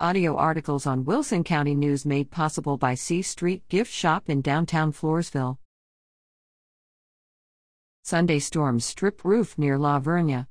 Audio articles on Wilson County News made possible by C Street Gift Shop in downtown Floresville. Sunday storms strip roof near La Vernia.